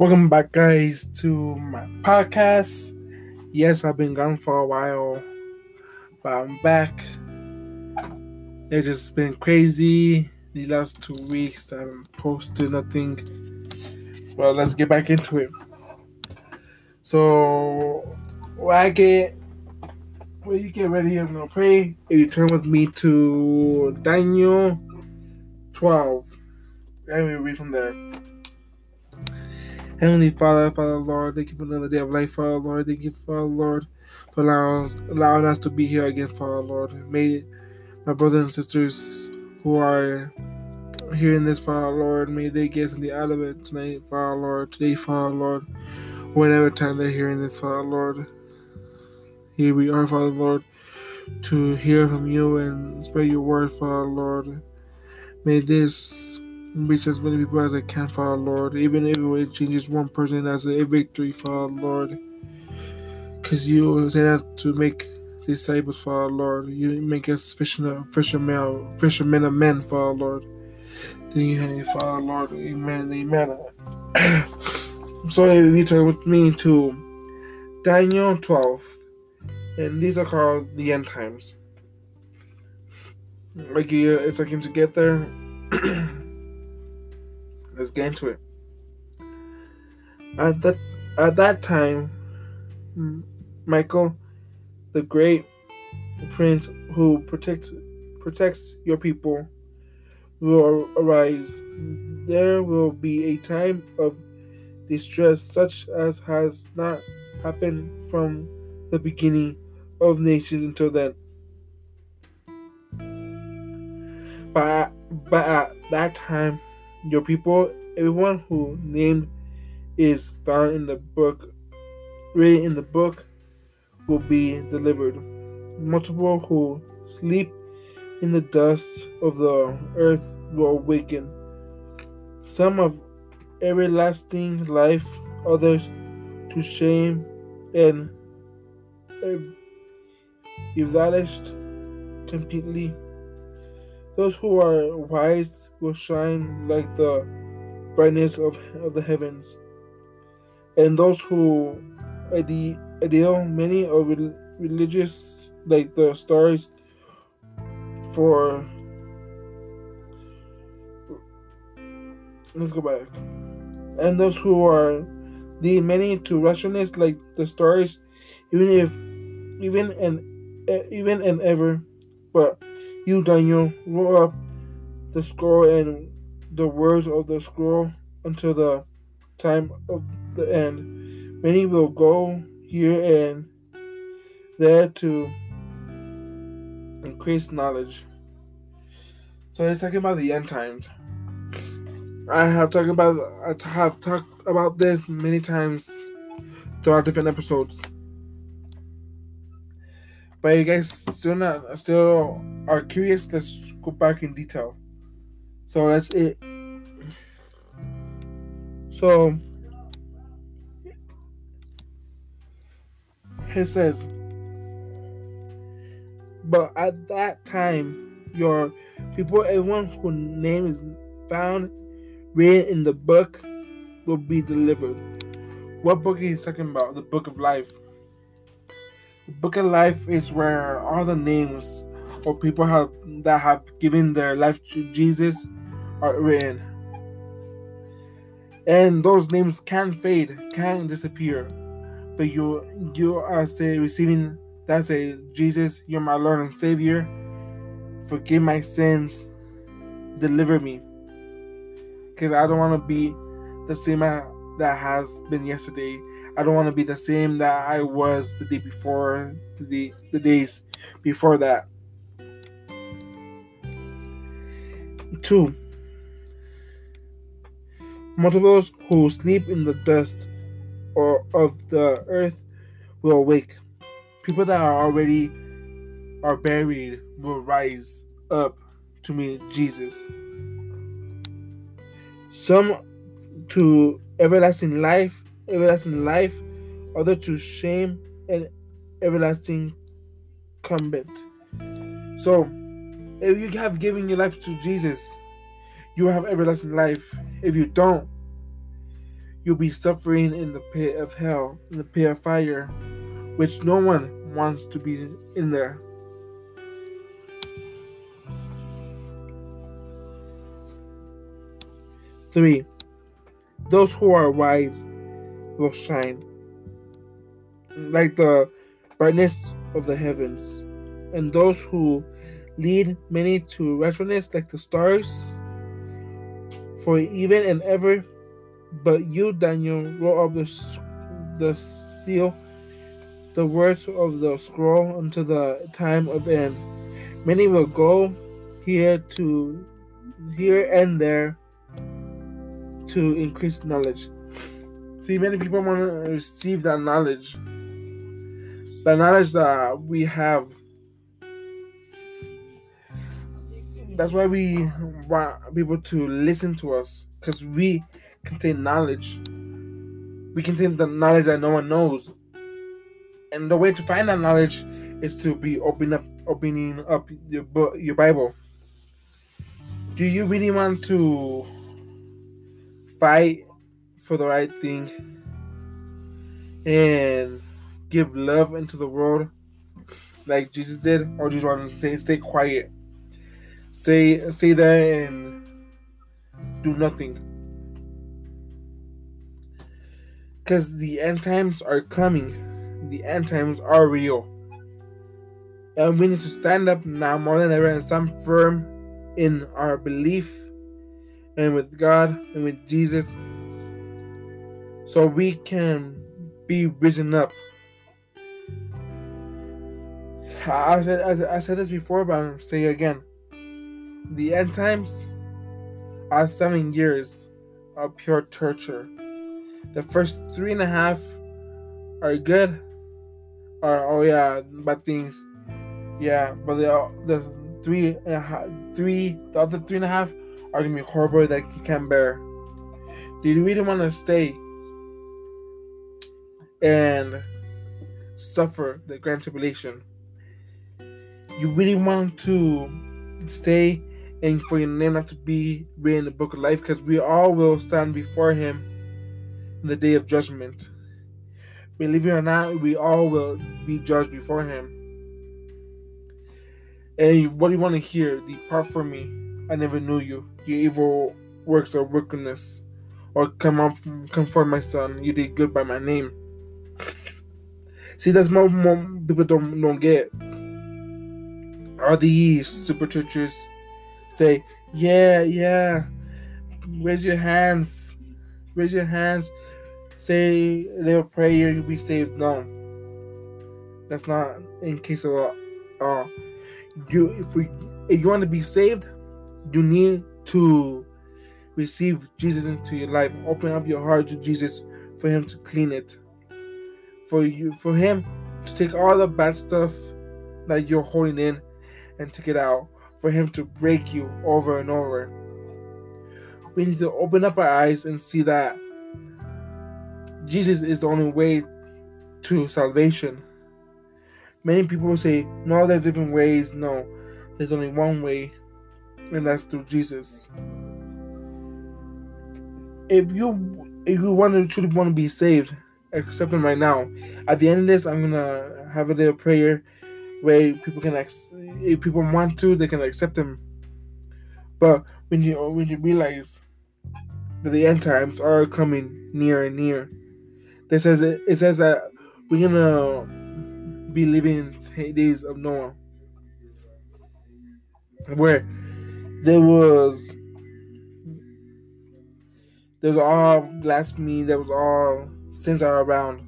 Welcome back, guys, to my podcast. Yes, I've been gone for a while, but I'm back. It's just been crazy the last two weeks. I haven't posted nothing. Well, let's get back into it. So, when I get when you get ready, I'm gonna pray. If you turn with me to Daniel 12, and we read from there. Heavenly Father, Father Lord, thank you for another day of life, Father Lord. Thank you, Father Lord, for allowing, allowing us to be here again, Father Lord. May my brothers and sisters who are hearing this, Father Lord, may they get something out of it tonight, Father Lord, today, Father Lord, whatever time they're hearing this, Father Lord. Here we are, Father Lord, to hear from you and spread your word, Father Lord. May this reach as many people as I can, Father Lord. Even if it changes one person as a victory, Father Lord. Because you say that to make disciples, Father Lord. You make us fishermen, fishermen, fishermen of men, Father Lord. Thank you, Heavenly Father, Lord. Amen. Amen. so if you turn with me to Daniel 12, and these are called the end times. Like it's to get there. Let's get into it. At that at that time, Michael, the great prince who protects protects your people, will arise. There will be a time of distress such as has not happened from the beginning of nations until then. But, but at that time, your people, everyone who named is found in the book, written in the book, will be delivered. Multiple who sleep in the dust of the earth will awaken. Some of everlasting life, others to shame and evanished completely. Those who are wise will shine like the brightness of, of the heavens, and those who ideal many of religious like the stars for let's go back. And those who are the many to rationalize like the stars even if even and even and ever. But you, Daniel, roll up the scroll and the words of the scroll until the time of the end. Many will go here and there to increase knowledge. So it's talking about the end times. I have talked about I have talked about this many times throughout different episodes. But you guys still not still are curious, let's go back in detail. So that's it. So it says, but at that time, your people, everyone whose name is found written in the book, will be delivered. What book is he talking about? The book of life. Book of life is where all the names of people have that have given their life to Jesus are written. And those names can fade, can disappear. But you you are say receiving that say, Jesus, you're my Lord and Savior. Forgive my sins. Deliver me. Because I don't want to be the same that has been yesterday. I don't want to be the same that I was the day before, the the days before that. Two. Multiples who sleep in the dust or of the earth will awake. People that are already are buried will rise up to meet Jesus. Some to everlasting life, everlasting life, other to shame and everlasting combat. So, if you have given your life to Jesus, you have everlasting life. If you don't, you'll be suffering in the pit of hell, in the pit of fire, which no one wants to be in there. Three, those who are wise will shine like the brightness of the heavens, and those who lead many to righteousness like the stars. For even and ever, but you, Daniel, roll up the, the seal, the words of the scroll until the time of end. Many will go here to here and there to increase knowledge. See, many people want to receive that knowledge. The knowledge that we have. That's why we want people to listen to us because we contain knowledge. We contain the knowledge that no one knows. And the way to find that knowledge is to be opening up, opening up your your Bible. Do you really want to fight for the right thing and give love into the world like Jesus did, or just want to say stay quiet, say say that and do nothing? Because the end times are coming, the end times are real, and we need to stand up now more than ever and stand firm in our belief and with God and with Jesus so we can be risen up. I said, I said this before, but I'm saying it again. The end times are seven years of pure torture. The first three and a half are good, or oh yeah, bad things, yeah. But the the three and a half, three, the other three and a half are gonna be horrible that you can't bear. Do you really want to stay and suffer the grand tribulation? You really want to stay and for your name not to be written in the book of life because we all will stand before Him in the day of judgment. Believe it or not, we all will be judged before Him. And what do you want to hear? Depart from me. I never knew you. Your evil works of wickedness. Or come up, come for my son. You did good by my name. See, that's more, more people don't don't get. All these super churches say, yeah, yeah. Raise your hands. Raise your hands. Say a little prayer, you'll be saved. No. That's not in case of uh, you if we if you want to be saved, you need to receive Jesus into your life. Open up your heart to Jesus for him to clean it. For you for him to take all the bad stuff that you're holding in and take it out. For him to break you over and over. We need to open up our eyes and see that Jesus is the only way to salvation. Many people say, no, there's different ways. No, there's only one way, and that's through Jesus. If you if you want to truly want to be saved, accept Him right now. At the end of this, I'm gonna have a little prayer where people can, if people want to, they can accept Him. But when you when you realize that the end times are coming near and near, it says it, it says that we're gonna be living in days of Noah, where there was there was all blasphemy, there was all sins are around,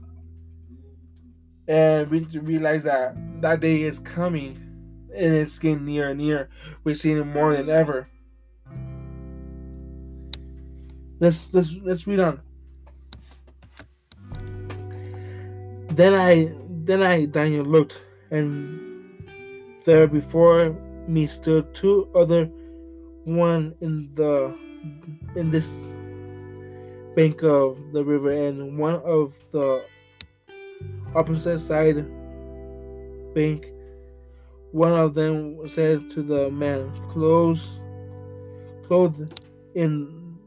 and we need to realize that that day is coming, and it's getting near and near. We're seeing it more than ever. Let's let's let's read on. Then I then I, Daniel, looked, and there before me stood two other, one in the in this bank of the river, and one of the opposite side bank. One of them said to the man, "Clothes, clothed in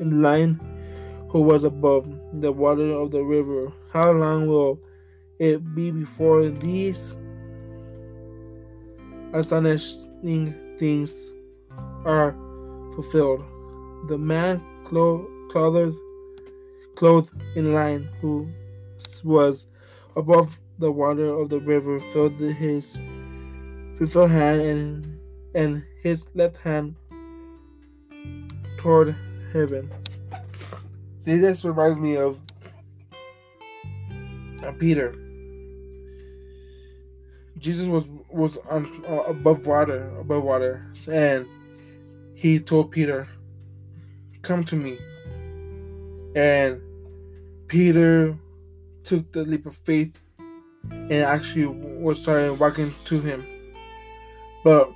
in line, who was above the water of the river. How long will it be before these astonishing things are fulfilled? The man clothed, clothed in line who was above the water of the river filled his fruitful hand and, and his left hand toward heaven. See, this reminds me of uh, Peter. Jesus was was on, uh, above water, above water, and he told Peter, "Come to me." And Peter took the leap of faith and actually was starting walking to him. But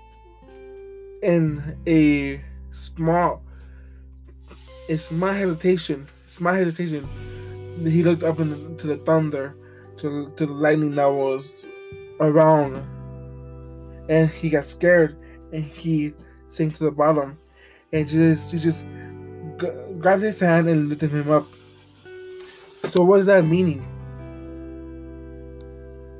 in a small, it's my hesitation, it's my hesitation, he looked up into the thunder, to, to the lightning that was around, and he got scared and he sank to the bottom, and just he just grabbed his hand and lifted him up. So what is that meaning?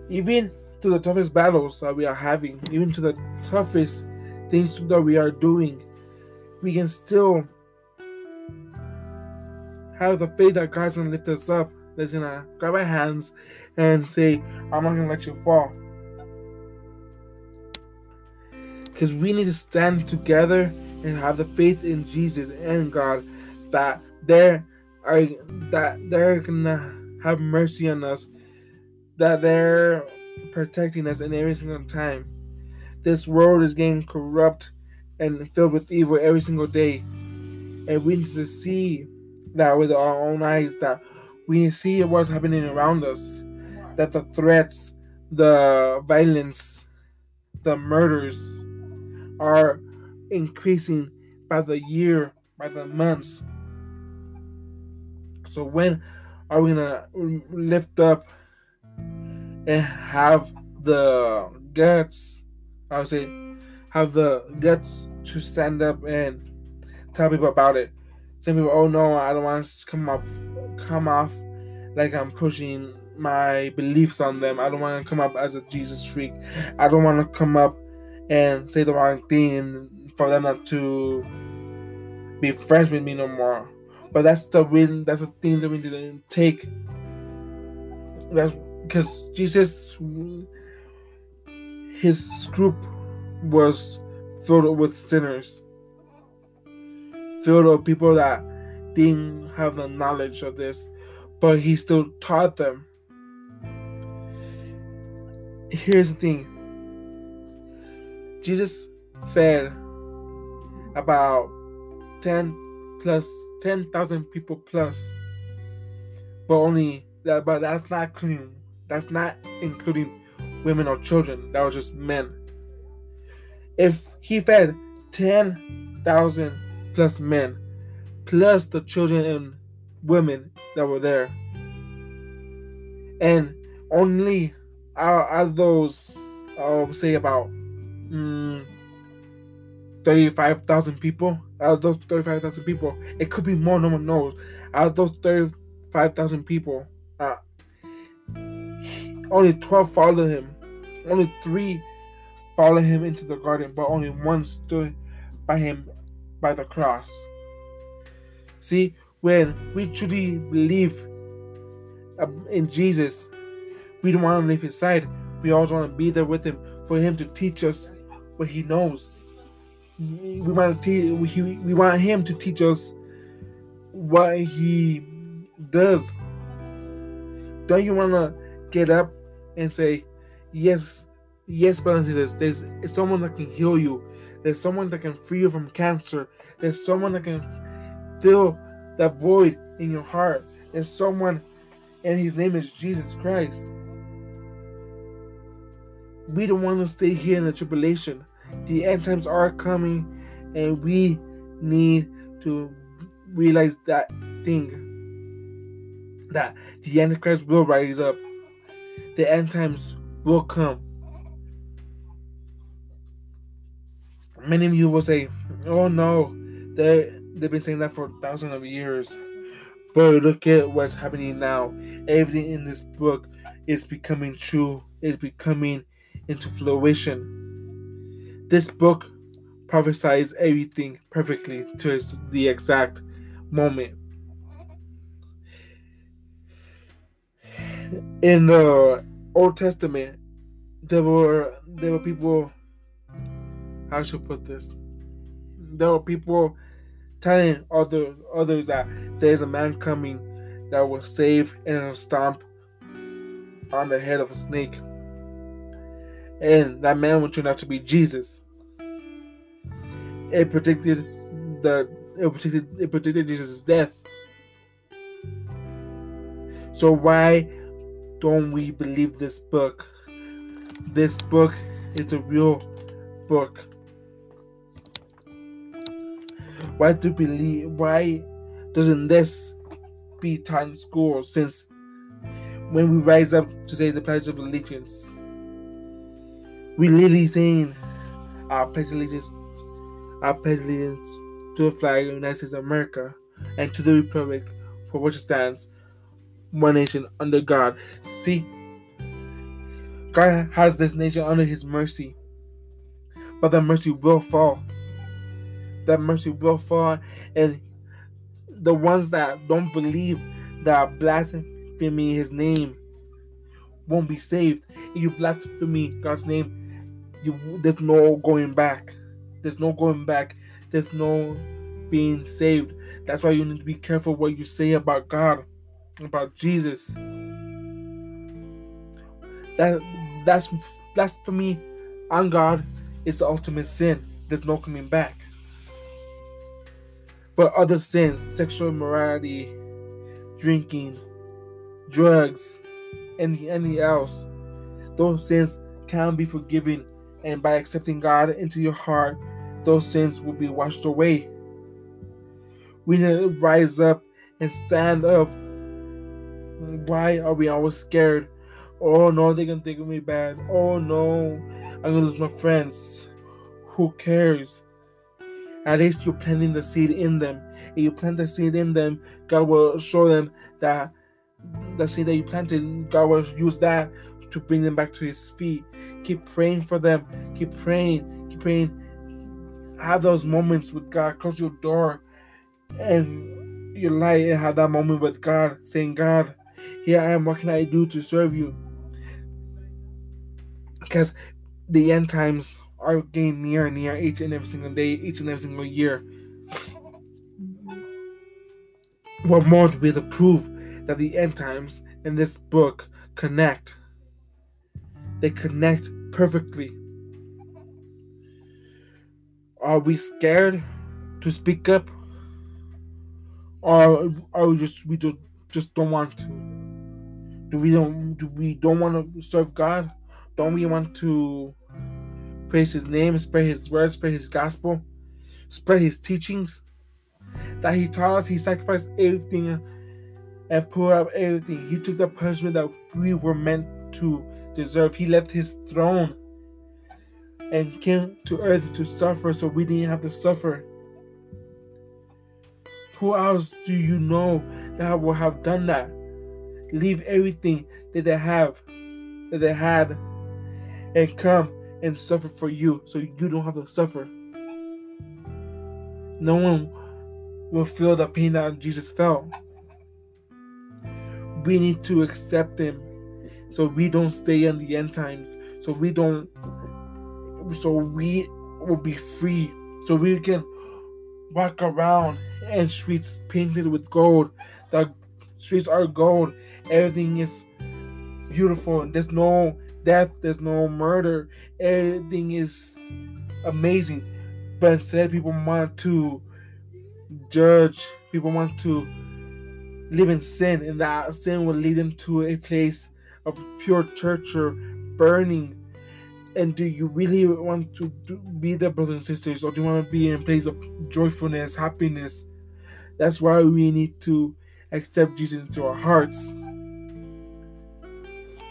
Even to the toughest battles that we are having, even to the toughest things that we are doing, we can still have the faith that God's gonna lift us up, that's gonna grab our hands and say, I'm not gonna let you fall. Because we need to stand together and have the faith in Jesus and God that they're are that they're gonna have mercy on us that they're protecting us in every single time. This world is getting corrupt and filled with evil every single day. And we need to see that with our own eyes, that we see what's happening around us, that the threats, the violence, the murders are increasing by the year, by the months. So when are we gonna lift up and have the guts, I would say, have the guts to stand up and tell people about it. Some people, oh no, I don't want to come up, come off like I'm pushing my beliefs on them. I don't want to come up as a Jesus freak. I don't want to come up and say the wrong thing for them not to be friends with me no more. But that's the win. That's the thing that we didn't take. That's because Jesus, his group was filled with sinners, filled with people that didn't have the knowledge of this, but he still taught them. Here's the thing Jesus fed about 10 plus 10,000 people plus, but only that, but that's not clean that's not including women or children. That was just men. If he fed 10,000 plus men, plus the children and women that were there, and only out, of those, I'll say about mm, 35,000 people, out of those 35,000 people, it could be more, no one knows. Out of those 35,000 people, uh, only 12 followed him. Only three followed him into the garden, but only one stood by him by the cross. See, when we truly believe um, in Jesus, we don't want to leave his side. We also want to be there with him for him to teach us what he knows. We want to teach, we, we want him to teach us what he does. Don't you want to get up and say, Yes, yes, brothers and sisters, there's someone that can heal you. There's someone that can free you from cancer. There's someone that can fill that void in your heart. There's someone, and his name is Jesus Christ. We don't want to stay here in the tribulation. The end times are coming, and we need to realize that thing that the Antichrist will rise up the end times will come. Many of you will say, "Oh no, they they've been saying that for thousands of years." But look at what's happening now. Everything in this book is becoming true, it's becoming into fruition. This book prophesies everything perfectly to the exact moment. In the Old Testament, there were there were people how should I put this? There were people telling other others that there's a man coming that will save and stomp on the head of a snake. And that man would turn out to be Jesus. It predicted the it predicted it predicted Jesus' death. So why don't we believe this book? This book is a real book. Why do believe why doesn't this be time school since when we rise up to say the Pledge of Allegiance, saying our allegiance our allegiance to the flag of the United States of America and to the Republic for which it stands, one nation under God. See, God has this nation under his mercy. But that mercy will fall. That mercy will fall. And the ones that don't believe that are blaspheming his name won't be saved. If you blaspheme God's name, you there's no going back. There's no going back. There's no being saved. That's why you need to be careful what you say about God, about Jesus. That that's that's for me on God is the ultimate sin. There's no coming back. But other sins, sexual immorality, drinking, drugs, any any else, those sins can be forgiven, and by accepting God into your heart, those sins will be washed away. We need to rise up and stand up. Why are we always scared? Oh no, they're gonna think of me bad. Oh no, I'm gonna lose my friends. Who cares? At least you're planting the seed in them. If you plant the seed in them, God will show them that the seed that you planted, God will use that to bring them back to His feet. Keep praying for them. Keep praying. Keep praying. Have those moments with God. Close your door and your light and have that moment with God, saying, God, here I am. What can I do to serve you? Because the end times are getting near and near each and every single day, each and every single year. What more to be the proof that the end times in this book connect? They connect perfectly. Are we scared to speak up? Or are we just we just don't want to? Do we don't do we don't want to serve God? Don't we want to praise his name, spread his words, spread his gospel, spread his teachings? That he taught us, he sacrificed everything and poured out everything. He took the punishment that we were meant to deserve. He left his throne and came to earth to suffer so we didn't have to suffer. Who else do you know that will have done that? Leave everything that they have, that they had, and come and suffer for you so you don't have to suffer. No one will feel the pain that Jesus felt. We need to accept Him so we don't stay in the end times, so we don't, so we will be free, so we can walk around and streets painted with gold. The streets are gold. Everything is beautiful. There's no death. There's no murder. Everything is amazing. But instead, people want to judge. People want to live in sin, and that sin will lead them to a place of pure torture, burning. And do you really want to do, be there, brothers and sisters, or do you want to be in a place of joyfulness, happiness? That's why we need to accept Jesus into our hearts.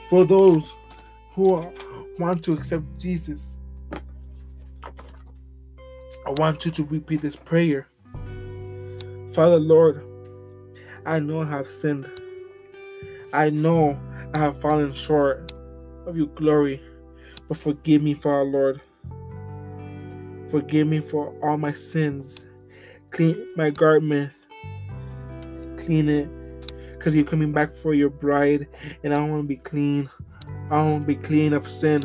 For those who want to accept Jesus, I want you to repeat this prayer. Father Lord, I know I have sinned. I know I have fallen short of your glory, but forgive me, Father Lord. Forgive me for all my sins. Clean my garment. Clean it. Because you're coming back for your bride, and I want to be clean. I want to be clean of sin.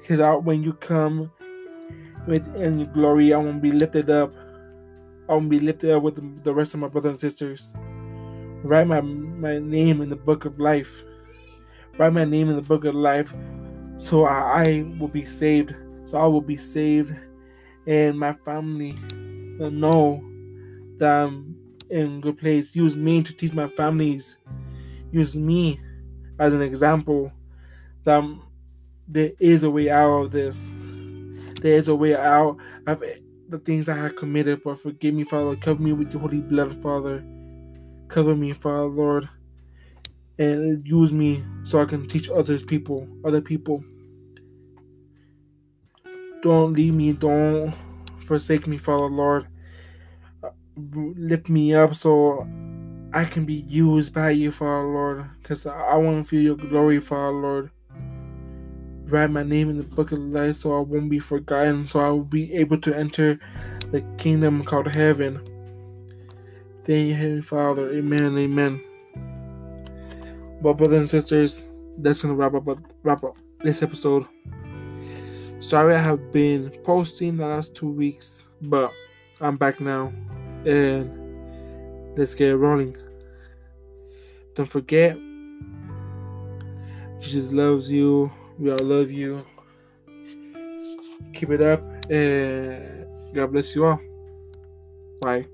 Because when you come with in your glory, I want to be lifted up. I want to be lifted up with the rest of my brothers and sisters. Write my, my name in the book of life. Write my name in the book of life so I, I will be saved. So I will be saved and my family will know that I'm in good place. Use me to teach my families. Use me as an example that I'm, there is a way out of this. There is a way out of the things I have committed, but forgive me, Father. Cover me with your holy blood, Father. Cover me, Father, Lord. And use me so I can teach others people, other people. Don't leave me, don't forsake me, Father, Lord. Lift me up so I can be used by you, Father, Lord. Because I want to feel your glory, Father, Lord write my name in the book of life so I won't be forgotten, so I will be able to enter the kingdom called heaven. Thank you, Heavenly Father. Amen. Amen. But brothers and sisters, that's gonna wrap up wrap up this episode. Sorry I have been posting the last two weeks, but I'm back now. And let's get rolling. Don't forget, Jesus loves you. We all love you. Keep it up and God bless you all. Bye.